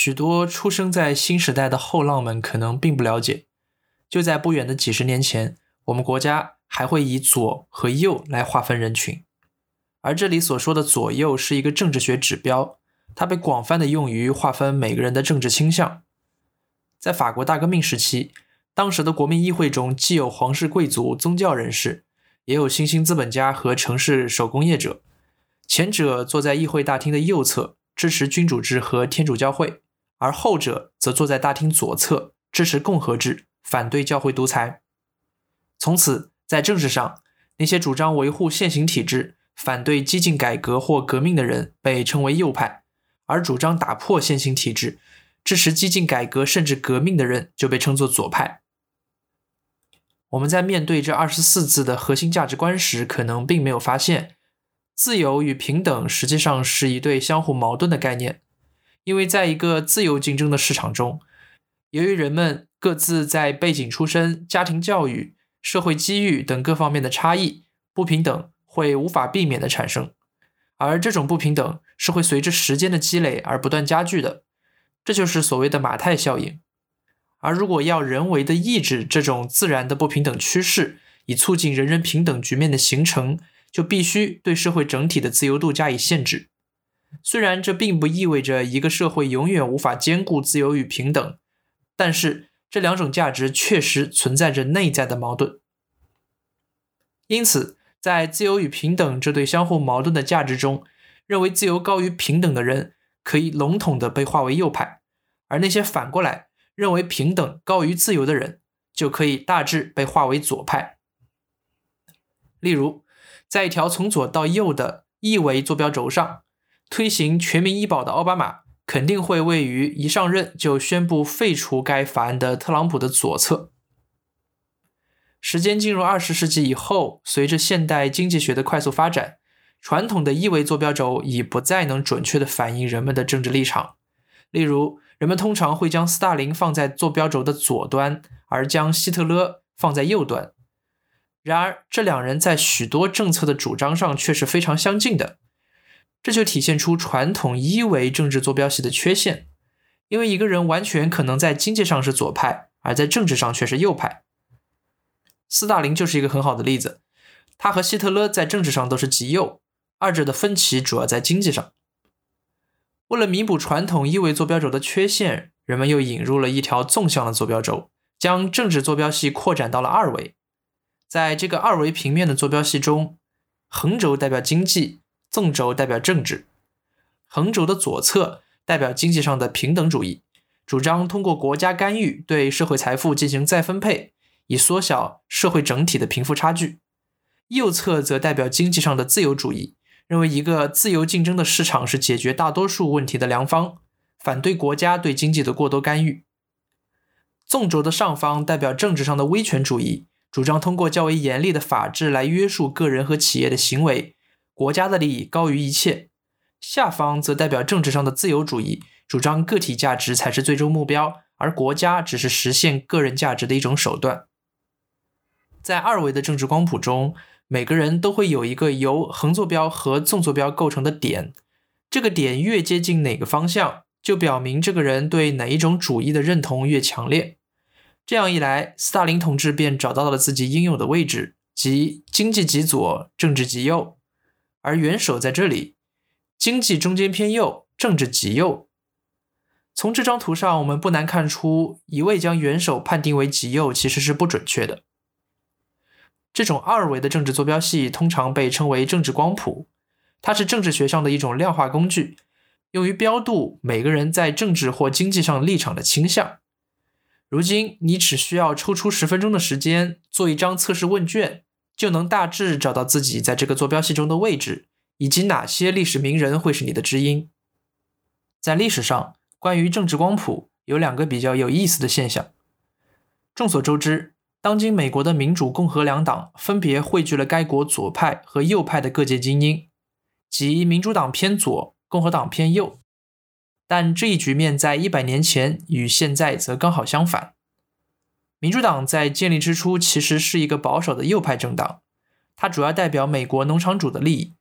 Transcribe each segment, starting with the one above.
许多出生在新时代的后浪们可能并不了解，就在不远的几十年前，我们国家还会以左和右来划分人群，而这里所说的左右是一个政治学指标，它被广泛的用于划分每个人的政治倾向。在法国大革命时期，当时的国民议会中既有皇室贵族、宗教人士，也有新兴资本家和城市手工业者。前者坐在议会大厅的右侧，支持君主制和天主教会；而后者则坐在大厅左侧，支持共和制，反对教会独裁。从此，在政治上，那些主张维护现行体制、反对激进改革或革命的人被称为右派，而主张打破现行体制、支持激进改革甚至革命的人就被称作左派。我们在面对这二十四字的核心价值观时，可能并没有发现。自由与平等实际上是一对相互矛盾的概念，因为在一个自由竞争的市场中，由于人们各自在背景、出身、家庭教育、社会机遇等各方面的差异，不平等会无法避免的产生，而这种不平等是会随着时间的积累而不断加剧的，这就是所谓的马太效应。而如果要人为的抑制这种自然的不平等趋势，以促进人人平等局面的形成，就必须对社会整体的自由度加以限制。虽然这并不意味着一个社会永远无法兼顾自由与平等，但是这两种价值确实存在着内在的矛盾。因此，在自由与平等这对相互矛盾的价值中，认为自由高于平等的人可以笼统地被划为右派，而那些反过来认为平等高于自由的人就可以大致被划为左派。例如。在一条从左到右的一维坐标轴上，推行全民医保的奥巴马肯定会位于一上任就宣布废除该法案的特朗普的左侧。时间进入二十世纪以后，随着现代经济学的快速发展，传统的一维坐标轴已不再能准确地反映人们的政治立场。例如，人们通常会将斯大林放在坐标轴的左端，而将希特勒放在右端。然而，这两人在许多政策的主张上却是非常相近的，这就体现出传统一维政治坐标系的缺陷。因为一个人完全可能在经济上是左派，而在政治上却是右派。斯大林就是一个很好的例子，他和希特勒在政治上都是极右，二者的分歧主要在经济上。为了弥补传统一维坐标轴的缺陷，人们又引入了一条纵向的坐标轴，将政治坐标系扩展到了二维。在这个二维平面的坐标系中，横轴代表经济，纵轴代表政治。横轴的左侧代表经济上的平等主义，主张通过国家干预对社会财富进行再分配，以缩小社会整体的贫富差距。右侧则代表经济上的自由主义，认为一个自由竞争的市场是解决大多数问题的良方，反对国家对经济的过多干预。纵轴的上方代表政治上的威权主义。主张通过较为严厉的法制来约束个人和企业的行为，国家的利益高于一切。下方则代表政治上的自由主义，主张个体价值才是最终目标，而国家只是实现个人价值的一种手段。在二维的政治光谱中，每个人都会有一个由横坐标和纵坐标构成的点，这个点越接近哪个方向，就表明这个人对哪一种主义的认同越强烈。这样一来，斯大林同志便找到了自己应有的位置，即经济极左，政治极右。而元首在这里，经济中间偏右，政治极右。从这张图上，我们不难看出，一味将元首判定为极右其实是不准确的。这种二维的政治坐标系通常被称为政治光谱，它是政治学上的一种量化工具，用于标度每个人在政治或经济上立场的倾向。如今，你只需要抽出十分钟的时间做一张测试问卷，就能大致找到自己在这个坐标系中的位置，以及哪些历史名人会是你的知音。在历史上，关于政治光谱有两个比较有意思的现象。众所周知，当今美国的民主、共和两党分别汇聚了该国左派和右派的各界精英，即民主党偏左，共和党偏右。但这一局面在一百年前与现在则刚好相反。民主党在建立之初其实是一个保守的右派政党，它主要代表美国农场主的利益。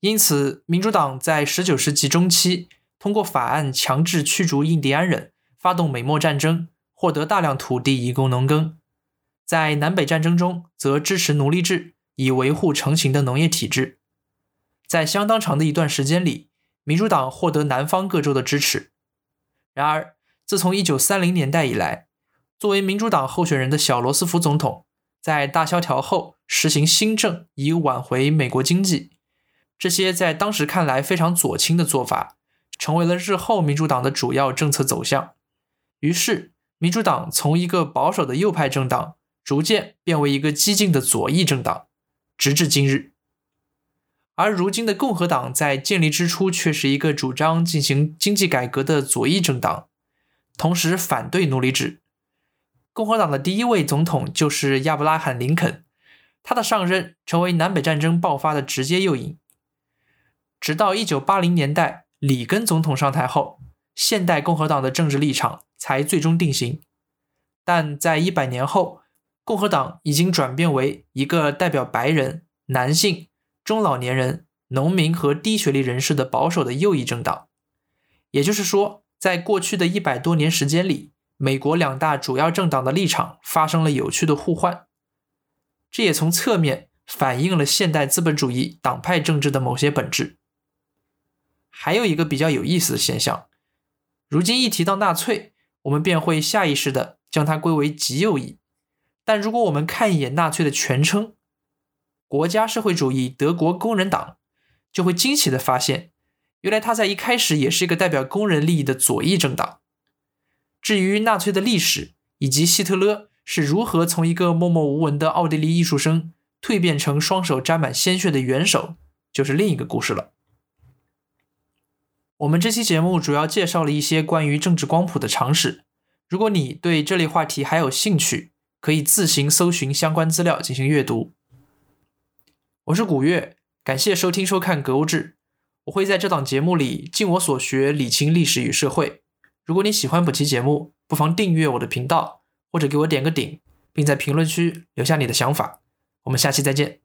因此，民主党在十九世纪中期通过法案强制驱逐印第安人，发动美墨战争，获得大量土地以供农耕；在南北战争中，则支持奴隶制，以维护成型的农业体制。在相当长的一段时间里，民主党获得南方各州的支持。然而，自从1930年代以来，作为民主党候选人的小罗斯福总统，在大萧条后实行新政以挽回美国经济。这些在当时看来非常左倾的做法，成为了日后民主党的主要政策走向。于是，民主党从一个保守的右派政党，逐渐变为一个激进的左翼政党，直至今日。而如今的共和党在建立之初却是一个主张进行经济改革的左翼政党，同时反对奴隶制。共和党的第一位总统就是亚伯拉罕·林肯，他的上任成为南北战争爆发的直接诱因。直到一九八零年代，里根总统上台后，现代共和党的政治立场才最终定型。但在一百年后，共和党已经转变为一个代表白人、男性、中老年人、农民和低学历人士的保守的右翼政党。也就是说，在过去的一百多年时间里，美国两大主要政党的立场发生了有趣的互换。这也从侧面反映了现代资本主义党派政治的某些本质。还有一个比较有意思的现象，如今一提到纳粹，我们便会下意识的将它归为极右翼。但如果我们看一眼纳粹的全称——国家社会主义德国工人党，就会惊奇的发现，原来它在一开始也是一个代表工人利益的左翼政党。至于纳粹的历史以及希特勒是如何从一个默默无闻的奥地利艺术生蜕变成双手沾满鲜血的元首，就是另一个故事了。我们这期节目主要介绍了一些关于政治光谱的常识。如果你对这类话题还有兴趣，可以自行搜寻相关资料进行阅读。我是古月，感谢收听收看《格物志》。我会在这档节目里尽我所学，理清历史与社会。如果你喜欢本期节目，不妨订阅我的频道，或者给我点个顶，并在评论区留下你的想法。我们下期再见。